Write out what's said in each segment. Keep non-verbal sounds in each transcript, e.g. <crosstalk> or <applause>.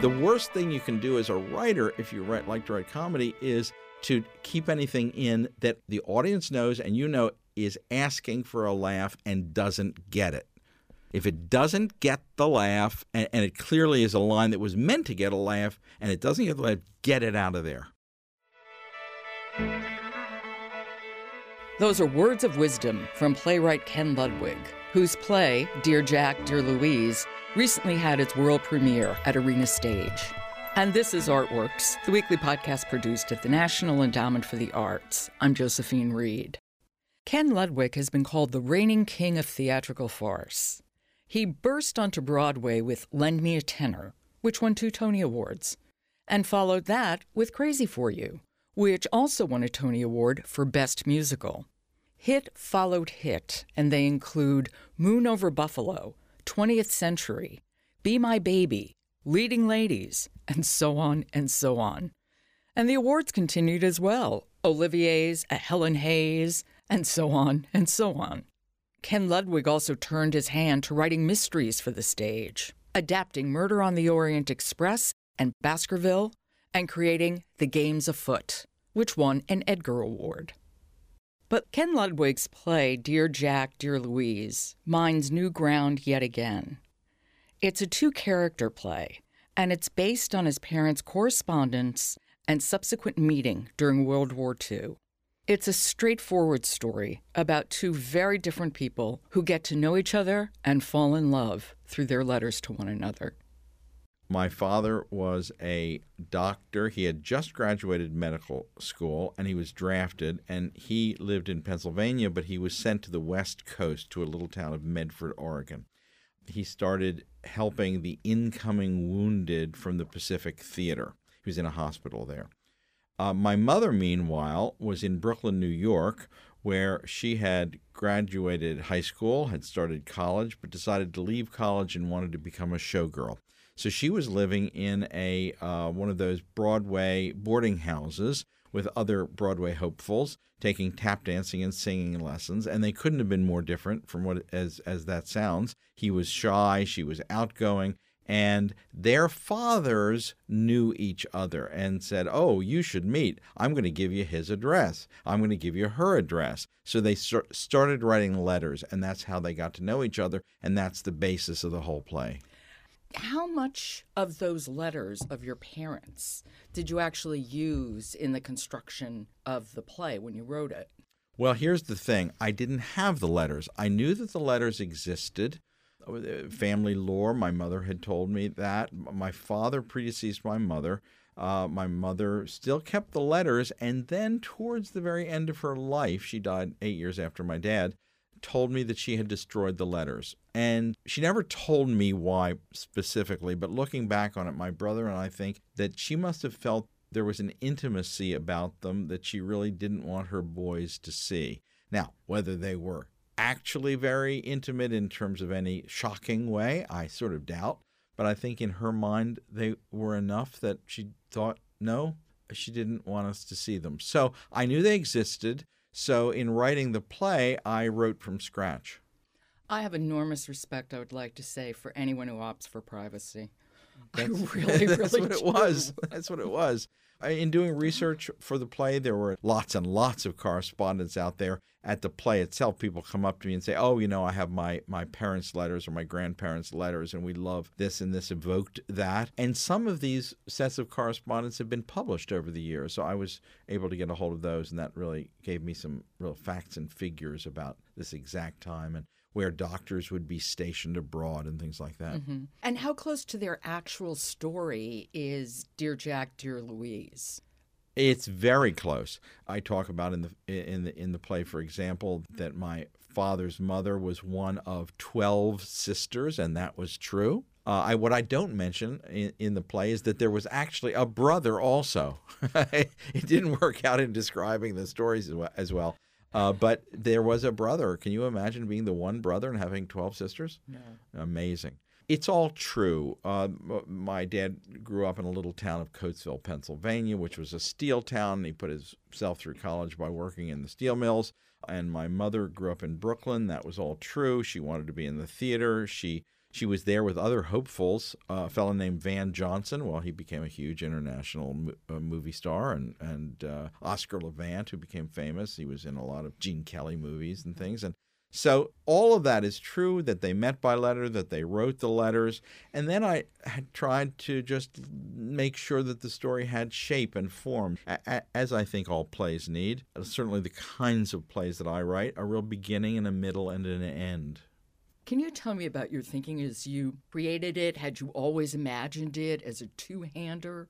The worst thing you can do as a writer, if you write, like to write comedy, is to keep anything in that the audience knows and you know is asking for a laugh and doesn't get it. If it doesn't get the laugh, and, and it clearly is a line that was meant to get a laugh, and it doesn't get the laugh, get it out of there. Those are words of wisdom from playwright Ken Ludwig, whose play, Dear Jack, Dear Louise, recently had its world premiere at Arena Stage. And this is Artworks, the weekly podcast produced at the National Endowment for the Arts. I'm Josephine Reed. Ken Ludwig has been called the reigning king of theatrical farce. He burst onto Broadway with Lend Me a Tenor, which won two Tony Awards, and followed that with Crazy for You, which also won a Tony Award for Best Musical. Hit followed hit, and they include Moon Over Buffalo, 20th Century, Be My Baby, Leading Ladies, and so on and so on. And the awards continued as well Olivier's, a Helen Hayes, and so on and so on. Ken Ludwig also turned his hand to writing mysteries for the stage, adapting Murder on the Orient Express and Baskerville, and creating The Games Afoot, which won an Edgar Award. But Ken Ludwig's play, Dear Jack, Dear Louise, mines new ground yet again. It's a two character play, and it's based on his parents' correspondence and subsequent meeting during World War II. It's a straightforward story about two very different people who get to know each other and fall in love through their letters to one another. My father was a doctor. He had just graduated medical school and he was drafted. And he lived in Pennsylvania, but he was sent to the West Coast to a little town of Medford, Oregon. He started helping the incoming wounded from the Pacific Theater. He was in a hospital there. Uh, my mother, meanwhile, was in Brooklyn, New York, where she had graduated high school, had started college, but decided to leave college and wanted to become a showgirl. So she was living in a uh, one of those Broadway boarding houses with other Broadway hopefuls, taking tap dancing and singing lessons, and they couldn't have been more different from what as as that sounds. He was shy, she was outgoing, and their fathers knew each other and said, Oh, you should meet. I'm going to give you his address. I'm going to give you her address. So they start, started writing letters, and that's how they got to know each other, and that's the basis of the whole play. How much of those letters of your parents did you actually use in the construction of the play when you wrote it? Well, here's the thing I didn't have the letters. I knew that the letters existed family lore. My mother had told me that. My father predeceased my mother. Uh, my mother still kept the letters, and then towards the very end of her life, she died eight years after my dad, told me that she had destroyed the letters. And she never told me why specifically, but looking back on it, my brother and I think that she must have felt there was an intimacy about them that she really didn't want her boys to see. Now, whether they were actually very intimate in terms of any shocking way. I sort of doubt. But I think in her mind, they were enough that she thought, no, she didn't want us to see them. So I knew they existed. So in writing the play, I wrote from scratch. I have enormous respect, I would like to say, for anyone who opts for privacy. That's, I <laughs> really, <laughs> that's really what do. it was. That's what it was. In doing research for the play, there were lots and lots of correspondence out there. At the play itself, people come up to me and say, "Oh, you know, I have my my parents' letters or my grandparents' letters, and we love this and this evoked that." And some of these sets of correspondence have been published over the years, so I was able to get a hold of those, and that really gave me some real facts and figures about this exact time and where doctors would be stationed abroad and things like that. Mm-hmm. And how close to their actual story is Dear Jack, Dear Louise? It's very close. I talk about in the in the in the play, for example, that my father's mother was one of twelve sisters, and that was true. Uh, I, what I don't mention in, in, the play is that there was actually a brother also. <laughs> it didn't work out in describing the stories as well. As well. Uh, but there was a brother. Can you imagine being the one brother and having 12 sisters? No. Amazing. It's all true. Uh, my dad grew up in a little town of Coatesville, Pennsylvania, which was a steel town. He put himself through college by working in the steel mills. And my mother grew up in Brooklyn. That was all true. She wanted to be in the theater. She She was there with other hopefuls, uh, a fellow named Van Johnson. Well, he became a huge international uh, movie star, and and uh, Oscar Levant, who became famous. He was in a lot of Gene Kelly movies and things. And so all of that is true that they met by letter, that they wrote the letters, and then I had tried to just make sure that the story had shape and form, as I think all plays need. Certainly, the kinds of plays that I write, a real beginning and a middle and an end. Can you tell me about your thinking as you created it? Had you always imagined it as a two hander?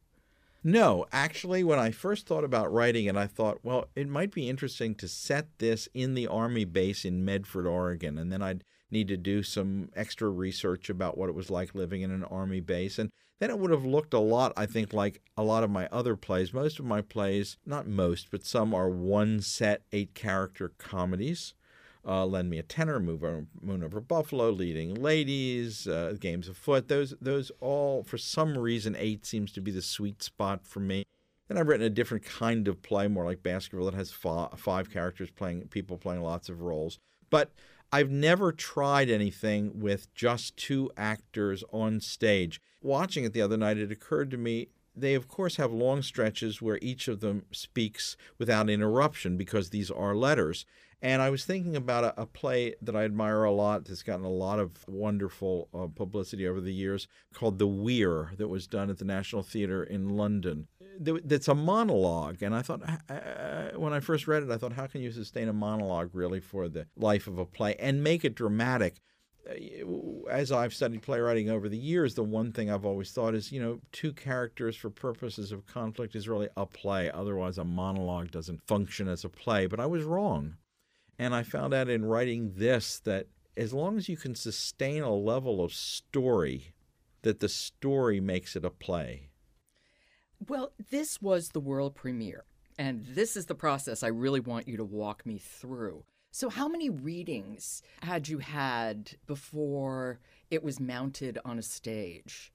No, actually, when I first thought about writing it, I thought, well, it might be interesting to set this in the Army base in Medford, Oregon. And then I'd need to do some extra research about what it was like living in an Army base. And then it would have looked a lot, I think, like a lot of my other plays. Most of my plays, not most, but some are one set, eight character comedies uh, Lend Me a Tenor, Move over, Moon Over Buffalo, Leading Ladies, uh, Games Afoot. Those, those all, for some reason, eight seems to be the sweet spot for me. Then I've written a different kind of play, more like Baskerville, that has five, five characters playing, people playing lots of roles. But I've never tried anything with just two actors on stage. Watching it the other night, it occurred to me they, of course, have long stretches where each of them speaks without interruption because these are letters. And I was thinking about a, a, play that I admire a lot that's gotten a lot of wonderful uh, publicity over the years called The Weir that was done at the National Theatre in London. That's a monologue. And I thought, uh, when I first read it, I thought, how can you sustain a monologue really for the life of a play and make it dramatic? Uh, as I've studied playwriting over the years, the one thing I've always thought is, you know, two characters for purposes of conflict is really a play. Otherwise, a monologue doesn't function as a play. But I was wrong. And I found out in writing this that as long as you can sustain a level of story, that the story makes it a play. Well, this was the world premiere, and this is the process I really want you to walk me through. So, how many readings had you had before it was mounted on a stage?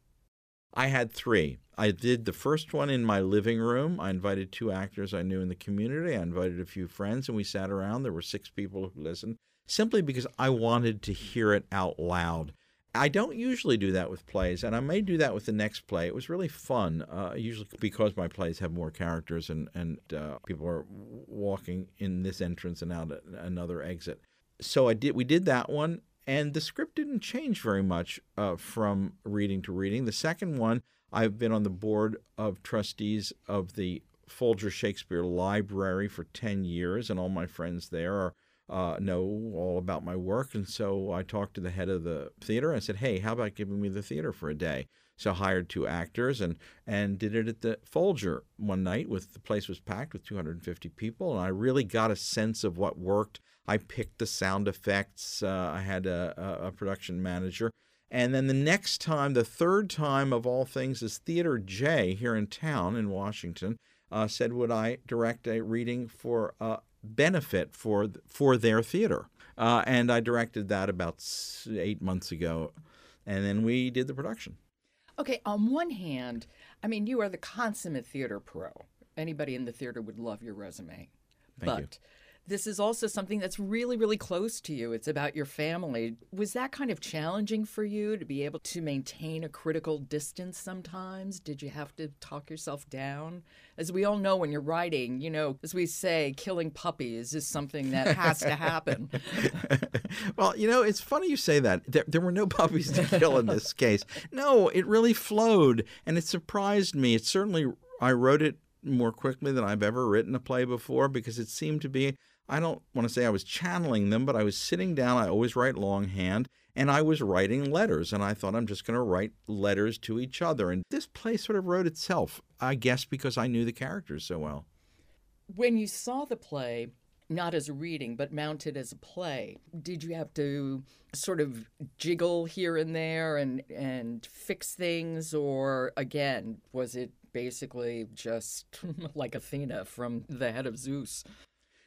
I had three. I did the first one in my living room. I invited two actors I knew in the community. I invited a few friends, and we sat around. There were six people who listened, simply because I wanted to hear it out loud. I don't usually do that with plays, and I may do that with the next play. It was really fun, uh, usually because my plays have more characters and, and uh, people are walking in this entrance and out another exit. So I did. We did that one, and the script didn't change very much uh, from reading to reading. The second one, I've been on the board of trustees of the Folger Shakespeare Library for 10 years, and all my friends there are, uh, know all about my work. And so I talked to the head of the theater and I said, hey, how about giving me the theater for a day? So I hired two actors and, and did it at the Folger one night with the place was packed with 250 people. And I really got a sense of what worked I picked the sound effects. Uh, I had a, a, production manager. And then the next time, the third time of all things, is Theater J here in town in Washington uh, said, Would I direct a reading for a benefit for, for their theater? Uh, and I directed that about eight months ago. And then we did the production. Okay, on one hand, I mean, you are the consummate theater pro. Anybody in the theater would love your resume. Thank but you this is also something that's really, really close to you. It's about your family. Was that kind of challenging for you to be able to maintain a critical distance sometimes? Did you have to talk yourself down? As we all know, when you're writing, you know, as we say, killing puppies is something that has to happen. <laughs> well, you know, it's funny you say that. There, there were no puppies to kill in this case. No, it really flowed, and it surprised me. It certainly, I wrote it more quickly than I've ever written a play before because it seemed to be I don't want to say I was channeling them, but I was sitting down. I always write longhand, and I was writing letters. And I thought I'm just going to write letters to each other. And this play sort of wrote itself, I guess, because I knew the characters so well. When you saw the play, not as a reading, but mounted as a play, did you have to sort of jiggle here and there and, and fix things? Or again, was it basically just <laughs> like Athena from the head of Zeus?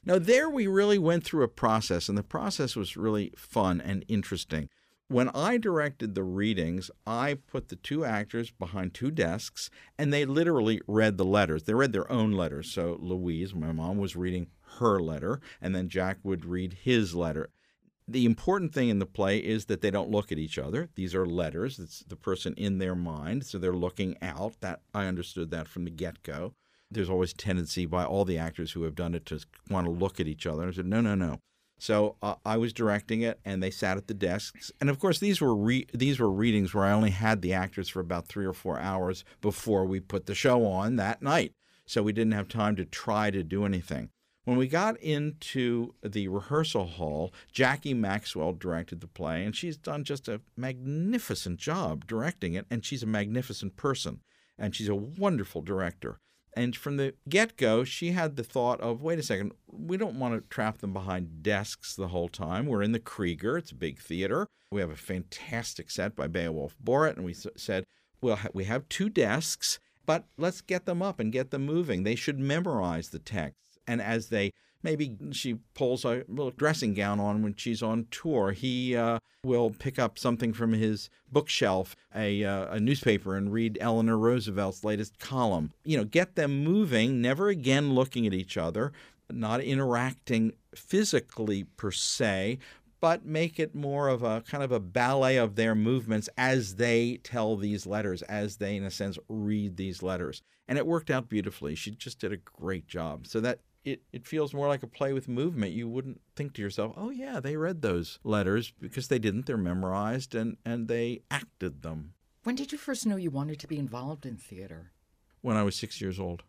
Now, there we really went through a process, and the process was really fun and interesting. When I directed the readings, I put the two actors behind two desks, and they literally read the letters. They read their own letters. So Louise, my mom, was reading her letter, and then Jack would read his letter. The important thing in the play is that they don't look at each other. These are letters. It's the person in their mind, so they're looking out. That I understood that from the get-go. There's always tendency by all the actors who have done it to want to look at each other. I said, no, no, no. So uh, I was directing it, and they sat at the desks. And of course, these were re- these were readings where I only had the actors for about three or four hours before we put the show on that night. So we didn't have time to try to do anything. When we got into the rehearsal hall, Jackie Maxwell directed the play, and she's done just a magnificent job directing it, and she's a magnificent person, and she's a wonderful director. And from the get go, she had the thought of wait a second, we don't want to trap them behind desks the whole time. We're in the Kreeger, it's a big theater. We have a fantastic set by Beowulf Boritt, and we said, well, we have two desks, but let's get them up and get them moving. They should memorize the text and as they maybe she pulls a little dressing gown on when she's on tour. He uh, will pick up something from his bookshelf, a, uh, a newspaper, and read Eleanor Roosevelt's latest column. You know, get them moving, never again looking at each other, not interacting physically per se. But make it more of a kind of a ballet of their movements as they tell these letters, as they, in a sense, read these letters. And it worked out beautifully. She just did a great job. So that it, it feels more like a play with movement. You wouldn't think to yourself, oh, yeah, they read those letters because they didn't. They're memorized and, and they acted them. When did you first know you wanted to be involved in theater? When I was six years old.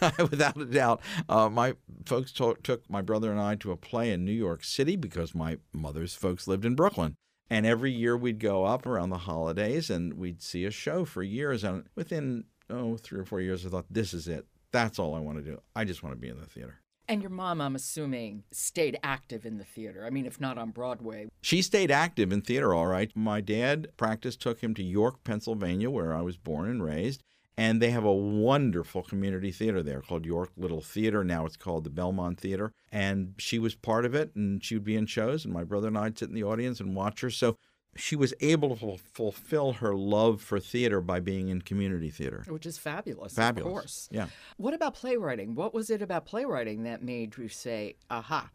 <laughs> Without a doubt. Uh, my folks to- took my brother and I to a play in New York City because my mother's folks lived in Brooklyn. And every year we'd go up around the holidays and we'd see a show for years. And within, oh, three or four years, I thought, this is it. That's all I want to do. I just want to be in the theater. And your mom, I'm assuming, stayed active in the theater. I mean, if not on Broadway. She stayed active in theater, all right. My dad practice took him to York, Pennsylvania, where I was born and raised. And they have a wonderful community theater there called York Little Theater. Now it's called the Belmont Theater. And she was part of it, and she would be in shows, and my brother and I'd sit in the audience and watch her. So she was able to fulfill her love for theater by being in community theater. Which is fabulous, fabulous. of course. Yeah. What about playwriting? What was it about playwriting that made you say, aha?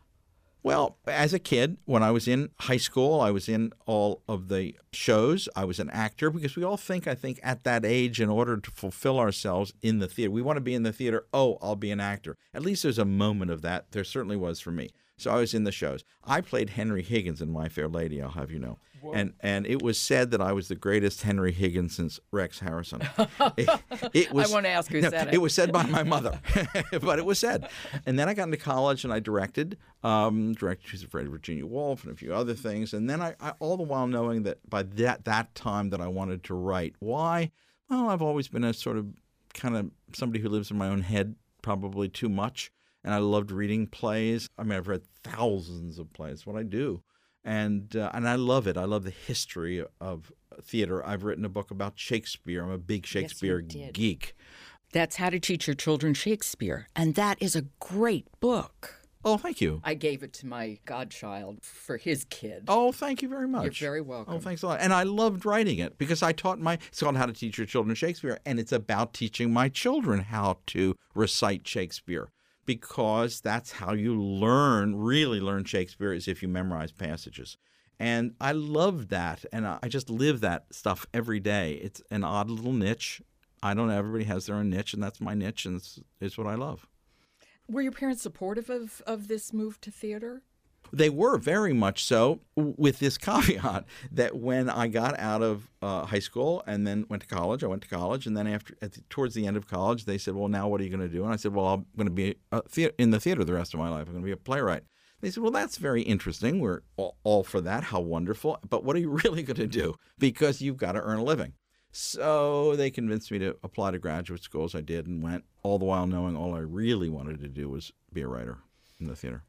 Well, as a kid, when I was in high school, I was in all of the shows. I was an actor because we all think, I think, at that age, in order to fulfill ourselves in the theater, we want to be in the theater. Oh, I'll be an actor. At least there's a moment of that. There certainly was for me. So I was in the shows. I played Henry Higgins in My Fair Lady, I'll have you know. And and it was said that I was the greatest Henry Higgins since Rex Harrison. <laughs> It, it was, I want to ask who no, said it. It was said by my mother, <laughs> but it was said. And then I got into college and I directed, um, directed Who's Afraid of Virginia Woolf and a few other things. And then I, I, all the while knowing that by that that time that I wanted to write. Why? Well, I've always been a sort of kind of somebody who lives in my own head, probably too much. And I loved reading plays. I mean, I've read thousands of plays. What I do and uh, and I love it. I love the history of theater. I've written a book about Shakespeare. I'm a big Shakespeare yes, geek. That's How to Teach Your Children Shakespeare, and that is a great book. Oh, thank you. I gave it to my godchild for his kid. Oh, thank you very much. You're very welcome. Oh, thanks a lot. And I loved writing it because I taught my it's called How to Teach Your Children Shakespeare, and it's about teaching my children how to recite Shakespeare because that's how you learn, really learn Shakespeare, is if you memorize passages. And I love that. And I just live that stuff every day. It's an odd little niche. I don't know. Everybody has their own niche, and that's my niche, and it's, it's what I love. Were your parents supportive of, of this move to theater? They were very much so, with this <laughs> caveat that when I got out of uh, high school and then went to college, I went to college, and then after the, towards the end of college, they said, "Well, now what are you going to do?" And I said, "Well, I'm going to be thea- in the theater the rest of my life. I'm going to be a playwright." They said, Well, that's very interesting. We're all, all for that. How wonderful. But what are you <laughs> really going to do? Because you've got to earn a living. So they convinced me to apply to graduate schools. I did and went, all the while knowing all I really wanted to do was be a writer in the theater.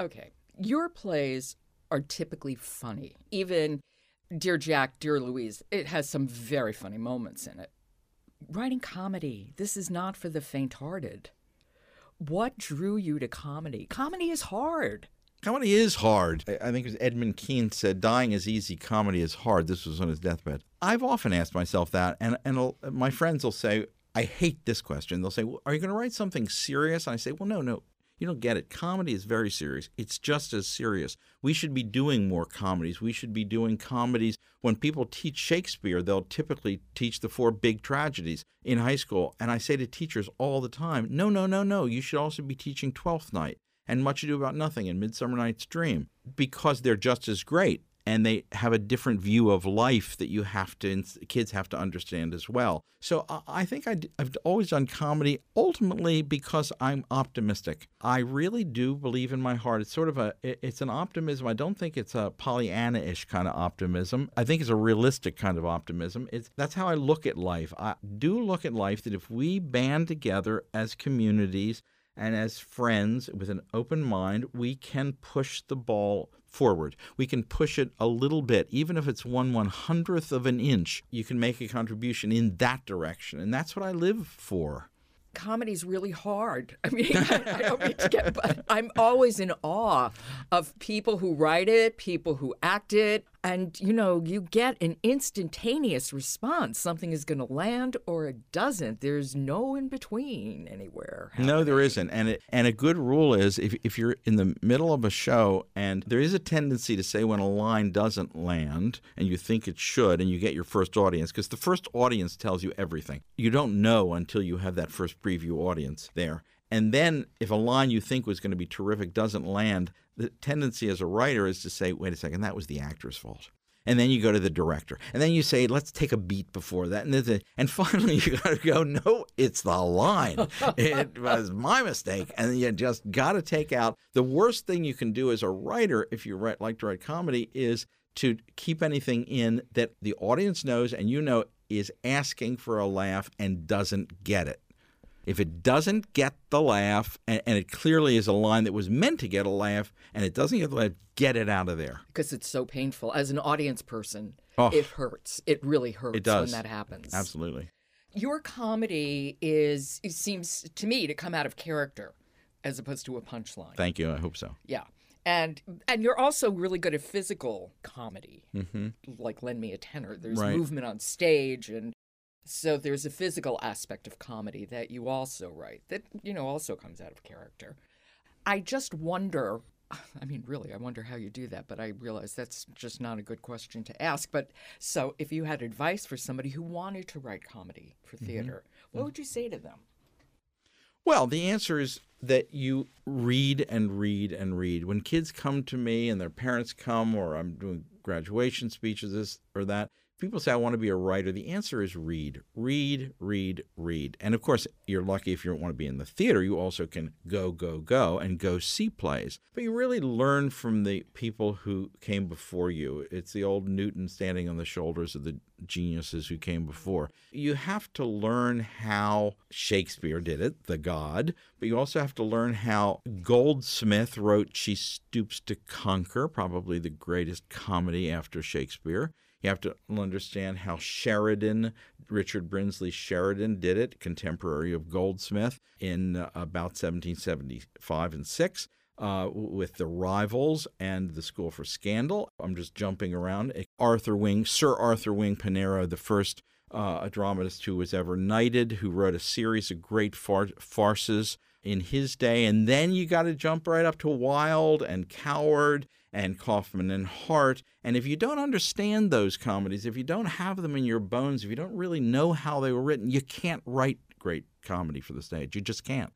Okay. Your plays are typically funny. Even Dear Jack, Dear Louise, it has some very funny moments in it. Writing comedy, this is not for the faint hearted. What drew you to comedy? Comedy is hard. Comedy is hard. I think it was Edmund Kean said, "Dying is easy, comedy is hard." This was on his deathbed. I've often asked myself that, and and my friends will say, "I hate this question." They'll say, well, "Are you going to write something serious?" And I say, "Well, no, no You don't get it. Comedy is very serious. It's just as serious. We should be doing more comedies. We should be doing comedies. When people teach Shakespeare, they'll typically teach the four big tragedies in high school. And I say to teachers all the time no, no, no, no. You should also be teaching Twelfth Night and Much Ado About Nothing and Midsummer Night's Dream because they're just as great and they have a different view of life that you have to kids have to understand as well. So I think I, have always done comedy ultimately because I'm optimistic. I really do believe in my heart. It's sort of a it's an optimism. I don't think it's a Pollyanna-ish kind of optimism. I think it's a realistic kind of optimism. It's that's how I look at life. I do look at life that if we band together as communities and as friends with an open mind, we can push the ball forward. We can push it a little bit, even if it's one one hundredth of an inch. You can make a contribution in that direction, and that's what I live for comedy's really hard. <laughs> I mean, <laughs> I, don't mean to get, but I'm always in awe of people who write it, people who act it, and you know, you get an instantaneous response. Something is going to land or it doesn't. There's no in between anywhere. Happening. No, there isn't. And it, and a good rule is if if you're in the middle of a show and there is a tendency to say when a line doesn't land and you think it should and you get your first audience because the first audience tells you everything. You don't know until you have that first preview audience there. And then if a line you think was going to be terrific doesn't land, the tendency as a writer is to say, wait a second, that was the actor's fault. And then you go to the director. And then you say, let's take a beat before that. And, a, and finally <laughs> you got to go, no, it's the line. it was my mistake. And you just got to take out the worst thing you can do as a writer, if you write, like to write comedy, is to keep anything in that the audience knows and you know is asking for a laugh and doesn't get it. If it doesn't get the laugh, and, and, it clearly is a line that was meant to get a laugh, and it doesn't get the laugh, get it out of there. Because it's so painful. As an audience person, oh, it hurts. It really hurts it does. when that happens. Absolutely. Your comedy is, it seems to me, to come out of character as opposed to a punchline. Thank you. I hope so. Yeah. And and you're also really good at physical comedy, mm-hmm. like lend me a tenor. There's right. movement on stage, and so there's a physical aspect of comedy that you also write that, you know, also comes out of character. I just wonder, <sighs> I mean, really, I wonder how you do that, but I realize that's just not a good question to ask. But so if you had advice for somebody who wanted to write comedy for mm-hmm. theater, mm-hmm. what would you say to them? Well, the answer is that you read and read and read. When kids come to me and their parents come, or I'm doing graduation speeches, this or that, people say, I want to be a writer, the answer is read, read, read, read. And of course, you're lucky if you don't want to be in the theater, you also can go, go, go and go see plays. But you really learn from the people who came before you. It's the old Newton standing on the shoulders of the geniuses who came before. You have to learn how Shakespeare did it, the god, but you also have to learn how Goldsmith wrote She Stoops to Conquer, probably the greatest comedy after Shakespeare. You have to understand how Sheridan, Richard Brinsley Sheridan, did it, contemporary of Goldsmith, in uh, about 1775 and 6. Uh, with the rivals and the School for Scandal. I'm just jumping around. Arthur Wing, Sir Arthur Wing Pinero, the first uh, dramatist who was ever knighted, who wrote a series of great far- farces in his day. And then you got to jump right up to Wilde and Coward and Kaufman and Hart. And if you don't understand those comedies, if you don't have them in your bones, if you don't really know how they were written, you can't write great comedy for the stage. You just can't.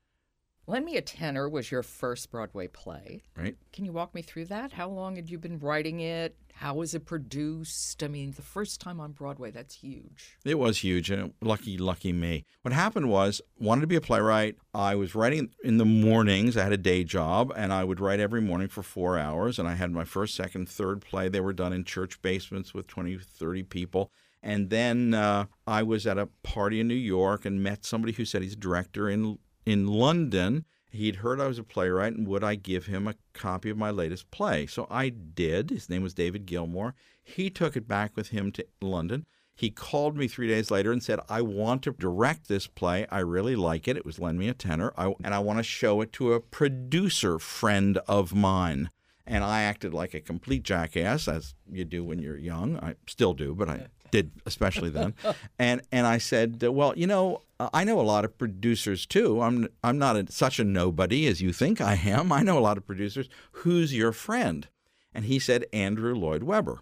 Lend Me a Tenor was your first Broadway play. Right. Can you walk me through that? How long had you been writing it? How was it produced? I mean, the first time on Broadway, that's huge. It was huge, and lucky, lucky me. What happened was, wanted to be a playwright. I was writing in the mornings. I had a day job, and I would write every morning for four hours. And I had my first, second, third play. They were done in church basements with 20, 30 people. And then uh, I was at a party in New York and met somebody who said he's a director in in London. He'd heard I was a playwright and would I give him a copy of my latest play? So I did. His name was David Gilmore. He took it back with him to London. He called me three days later and said, I want to direct this play. I really like it. It was Lend Me a Tenor. I, and I want to show it to a producer friend of mine. And I acted like a complete jackass, as you do when you're young. I still do, but I did especially then. <laughs> and and I said, well, you know, I know a lot of producers too. I'm I'm not a, such a nobody as you think I am. I know a lot of producers. Who's your friend? And he said Andrew Lloyd Webber.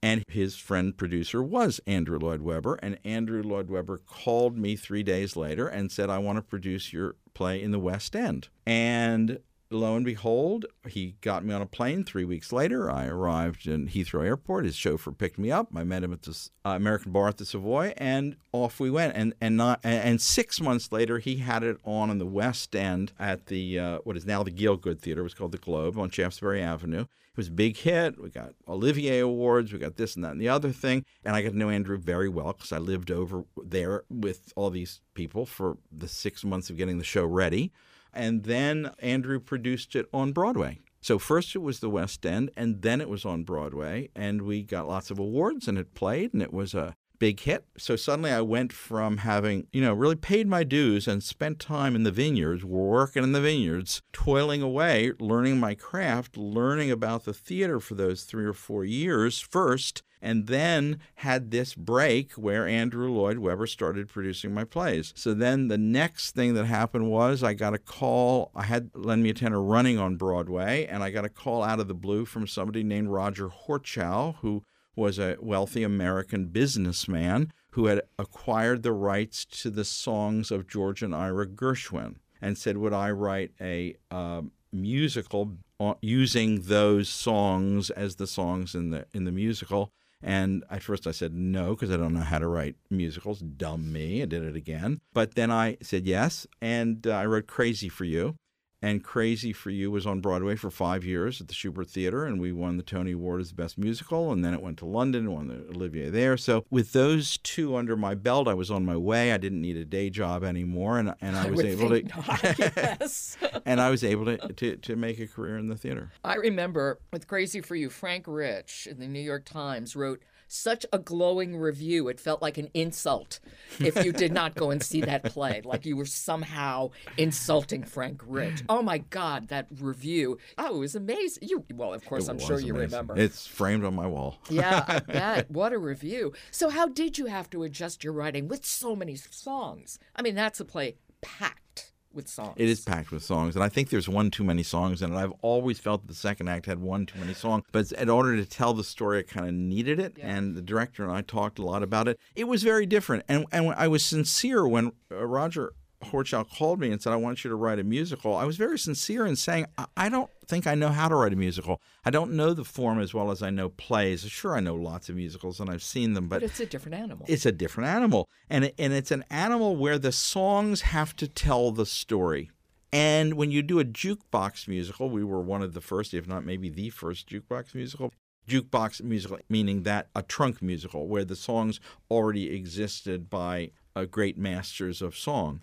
And his friend producer was Andrew Lloyd Webber. And Andrew Lloyd Webber called me three days later and said, I want to produce your play in the West End. And lo and behold, he got me on a plane three weeks later. I arrived in Heathrow Airport. His chauffeur picked me up. I met him at the uh, American Bar at the Savoy, and off we went. And and not and six months later, he had it on in the West End at the uh, what is now the Gielgud Theater. It was called the Globe on Shaftesbury Avenue. It was a big hit. We got Olivier Awards. We got this and that and the other thing. And I got to know Andrew very well because I lived over there with all these people for the six months of getting the show ready and then Andrew produced it on Broadway. So first it was the West End, and then it was on Broadway, and we got lots of awards, and it played, and it was a big hit. So suddenly I went from having, you know, really paid my dues and spent time in the vineyards, working in the vineyards, toiling away, learning my craft, learning about the theater for those three or four years first, and then had this break where Andrew Lloyd Webber started producing my plays. So then the next thing that happened was I got a call. I had Lend Me a Tenor running on Broadway, and I got a call out of the blue from somebody named Roger Horchow, who was a wealthy American businessman who had acquired the rights to the songs of George and Ira Gershwin and said, Would I write a uh, musical using those songs as the songs in the in the musical and at first I said no because I don't know how to write musicals. Dumb me. I did it again. But then I said yes, and uh, I wrote Crazy for You and Crazy for You was on Broadway for five years at the Shubert Theater, and we won the Tony Award as the best musical. And then it went to London, and won the Olivier there. So with those two under my belt, I was on my way. I didn't need a day job anymore, and and I, I was able to. Not, <laughs> yes. and I was able to, to to make a career in the theater. I remember with Crazy for You, Frank Rich in the New York Times wrote such a glowing review. It felt like an insult if you did not go and see that play, <laughs> like you were somehow insulting Frank Rich. Oh my God, that review! Oh, it was amazing. You well, of course, It I'm sure was you amazing. remember. It's framed on my wall. <laughs> yeah, I <laughs> bet. What a review. So, how did you have to adjust your writing with so many songs? I mean, that's a play packed with songs. It is packed with songs, and I think there's one too many songs in it. I've always felt that the second act had one too many songs, but in order to tell the story, I kind of needed it. Yeah. And the director and I talked a lot about it. It was very different, and and I was sincere when uh, Roger Horchow called me and said, "I want you to write a musical." I was very sincere in saying, I, don't think I know how to write a musical. I don't know the form as well as I know plays. Sure, I know lots of musicals and I've seen them, but it's a different animal. it's a different animal and it, and it's an animal where the songs have to tell the story and when you do a jukebox musical we were one of the first if not maybe the first jukebox musical jukebox musical meaning that a trunk musical where the songs already existed by uh, great masters of song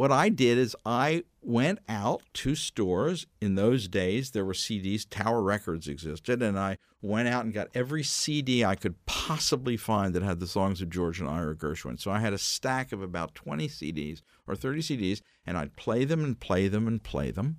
what I did is I went out to stores. In those days, there were CDs, Tower Records existed, and I went out and got every CD I could possibly find that had the songs of George and Ira Gershwin. So I had a stack of about 20 CDs or 30 CDs, and I'd play them and play them and play them.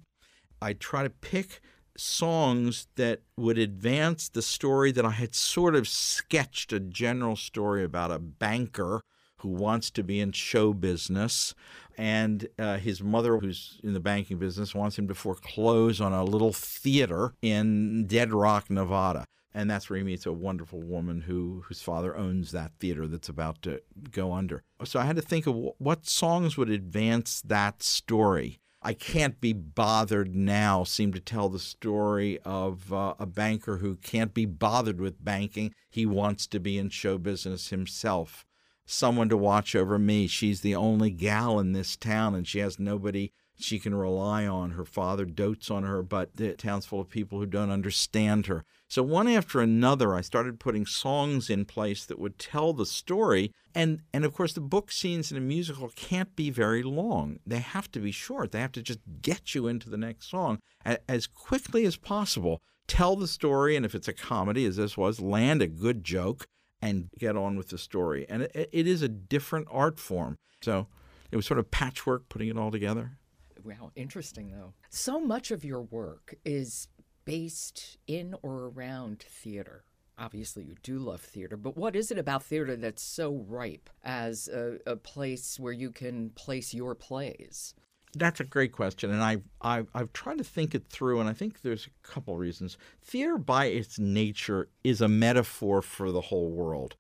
I'd try to pick songs that would advance the story that I had sort of sketched a general story about a banker who wants to be in show business and uh, his mother who's in the banking business wants him to foreclose on a little theater in dead rock nevada and that's where he meets a wonderful woman who whose father owns that theater that's about to go under so i had to think of what songs would advance that story I can't be bothered now seem to tell the story of uh, a banker who can't be bothered with banking. He wants to be in show business himself. Someone to watch over me. She's the only gal in this town and she has nobody she can rely on. Her father dotes on her, but the town's full of people who don't understand her. So, one after another, I started putting songs in place that would tell the story. And, and of course, the book scenes in a musical can't be very long. They have to be short. They have to just get you into the next song as quickly as possible. Tell the story, and if it's a comedy, as this was, land a good joke and get on with the story. And it, it is a different art form. So, it was sort of patchwork putting it all together. Wow, interesting though. So much of your work is based in or around theater. obviously you do love theater, but what is it about theater that's so ripe as a, a place where you can place your plays? That's a great question, and I, I I've tried to think it through, and I think there's a couple reasons. Theater, by its nature, is a metaphor for the whole world.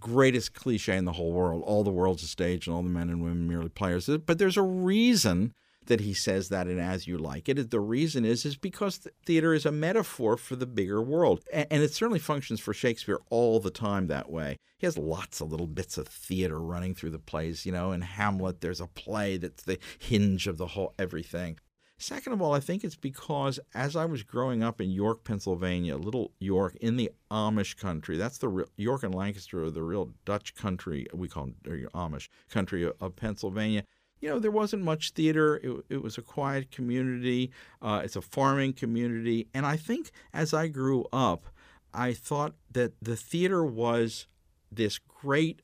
Greatest cliche in the whole world: all the world's a stage, and all the men and women merely players. But there's a reason that he says that in As You Like It. The reason is is because theater is a metaphor for the bigger world, and it certainly functions for Shakespeare all the time that way. He has lots of little bits of theater running through the plays. You know, in Hamlet, there's a play that's the hinge of the whole everything. Second of all, I think it's because as I was growing up in York, Pennsylvania, little York in the Amish country, that's the real, York and Lancaster are the real Dutch country, we call them Amish country of Pennsylvania you know, there wasn't much theater. It, it was a quiet community. Uh, it's a farming community. And I think as I grew up, I thought that the theater was this great,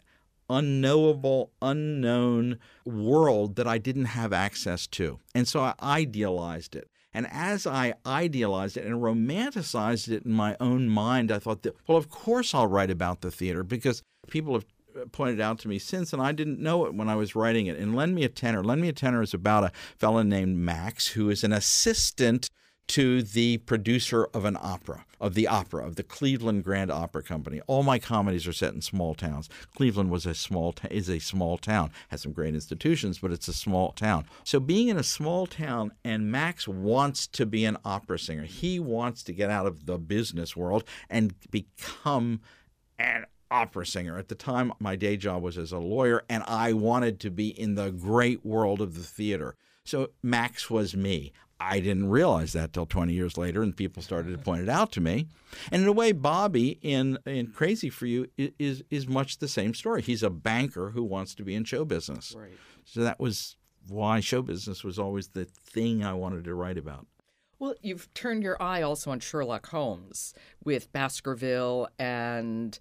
unknowable, unknown world that I didn't have access to. And so I idealized it. And as I idealized it and romanticized it in my own mind, I thought that, well, of course I'll write about the theater because people have pointed out to me since, and I didn't know it when I was writing it. And Lend Me a Tenor. Lend Me a Tenor is about a fellow named Max who is an assistant to the producer of an opera, of the opera, of the Cleveland Grand Opera Company. All my comedies are set in small towns. Cleveland was a small t- is a small town, has some great institutions, but it's a small town. So being in a small town, and Max wants to be an opera singer. He wants to get out of the business world and become an opera singer. At the time, my day job was as a lawyer, and I wanted to be in the great world of the theater. So Max was me. I didn't realize that till 20 years later, and people started to point it out to me. And in a way, Bobby in in Crazy for You is is much the same story. He's a banker who wants to be in show business. Right. So that was why show business was always the thing I wanted to write about. Well, you've turned your eye also on Sherlock Holmes with Baskerville and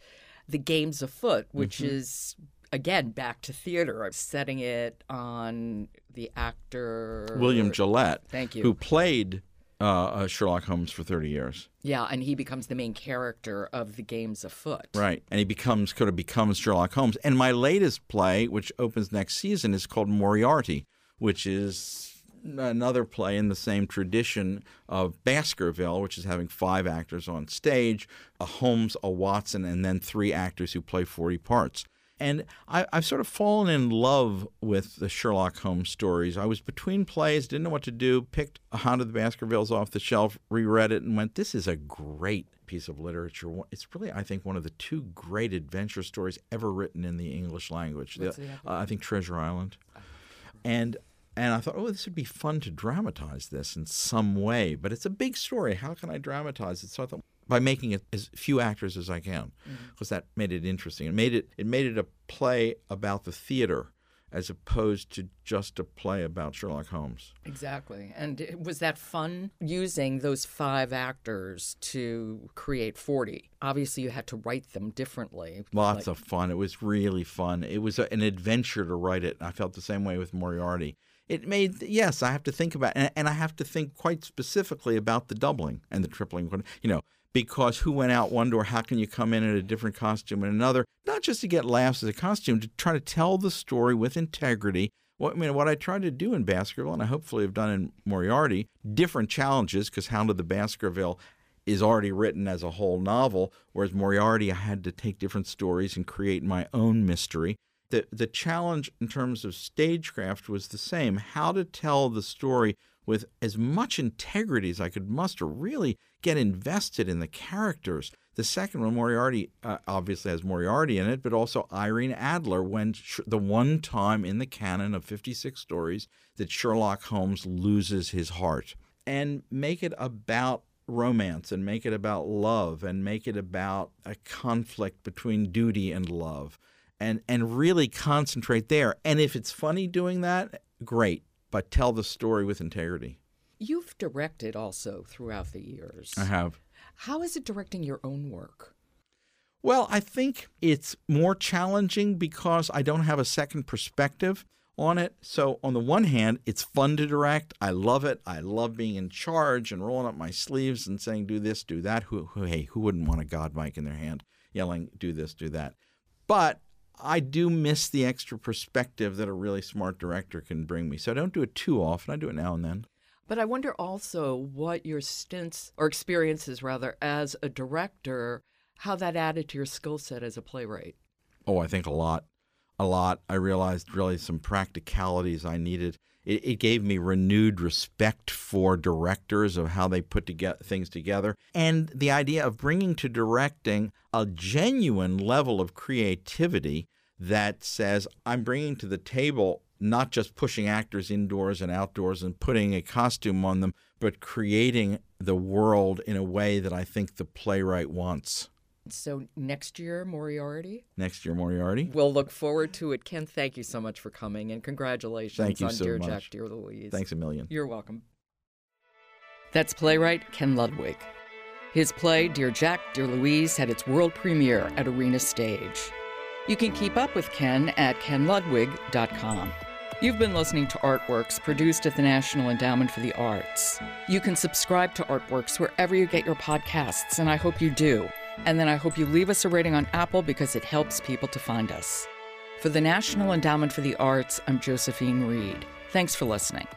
the games afoot, which mm-hmm. is again back to theater. I'm setting it on the actor William Gillette. Thank you. Who played uh, uh, Sherlock Holmes for 30 years. Yeah, and he becomes the main character of the games afoot. Right, and he becomes kind of becomes Sherlock Holmes. And my latest play, which opens next season, is called Moriarty, which is another play in the same tradition of Baskerville, which is having five actors on stage, a Holmes, a Watson, and then three actors who play 40 parts. And I, have sort of fallen in love with the Sherlock Holmes stories. I was between plays, didn't know what to do, picked A Hound of the Baskervilles off the shelf, reread it, and went, This is a great piece of literature. It's really, I think, one of the two great adventure stories ever written in the English language. The, uh, I think Treasure Island. And and I thought, oh, this would be fun to dramatize this in some way, but it's a big story. How can I dramatize it? So I thought by making it as few actors as I can, because mm-hmm. that made it interesting. It made it it made it a play about the theater as opposed to just a play about Sherlock Holmes. Exactly. And was that fun using those five actors to create 40? Obviously, you had to write them differently. Lots like... of fun. It was really fun. It was an adventure to write it. I felt the same way with Moriarty it made yes i have to think about and, and i have to think quite specifically about the doubling and the tripling you know because who went out one door how can you come in in a different costume and another? Not just to get laughs as a costume to try to tell the story with integrity. What, I mean, what I tried to do in Baskerville, and I hopefully have done in Moriarty, different challenges because Hound of the Baskerville is already written as a whole novel, whereas Moriarty, I had to take different stories and create my own mystery the the challenge in terms of stagecraft was the same: how to tell the story with as much integrity as I could muster. Really get invested in the characters. The second one, Moriarty, uh, obviously has Moriarty in it, but also Irene Adler. When sh- the one time in the canon of 56 stories that Sherlock Holmes loses his heart, and make it about romance and make it about love and make it about a conflict between duty and love and and really concentrate there. And if it's funny doing that, great, but tell the story with integrity. You've directed also throughout the years. I have. How is it directing your own work? Well, I think it's more challenging because I don't have a second perspective. on it. So, on the one hand, it's fun to direct. I love it. I love being in charge and rolling up my sleeves and saying, do this, do that. Who, who hey, who wouldn't want a God mic in their hand yelling, do this, do that? But I do miss the extra perspective that a really smart director can bring me. So, I don't do it too often. I do it now and then. But I wonder also what your stints or experiences, rather, as a director, how that added to your skill set as a playwright. Oh, I think a lot a lot. I realized really some practicalities I needed. It, it, gave me renewed respect for directors of how they put together things together, and the idea of bringing to directing a genuine level of creativity that says I'm bringing to the table not just pushing actors indoors and outdoors and putting a costume on them, but creating the world in a way that I think the playwright wants. So next year, Moriarty. Next year, Moriarty. We'll look forward to it. Ken, thank you so much for coming and congratulations thank you on so Dear much. Jack, Dear Louise. Thanks a million. You're welcome. That's playwright Ken Ludwig. His play, Dear Jack, Dear Louise, had its world premiere at Arena Stage. You can keep up with Ken at kenludwig.com. You've been listening to Artworks produced at the National Endowment for the Arts. You can subscribe to Artworks wherever you get your podcasts, and I hope you do. And then I hope you leave us a rating on Apple because it helps people to find us. For the National Endowment for the Arts, I'm Josephine Reed. Thanks for listening.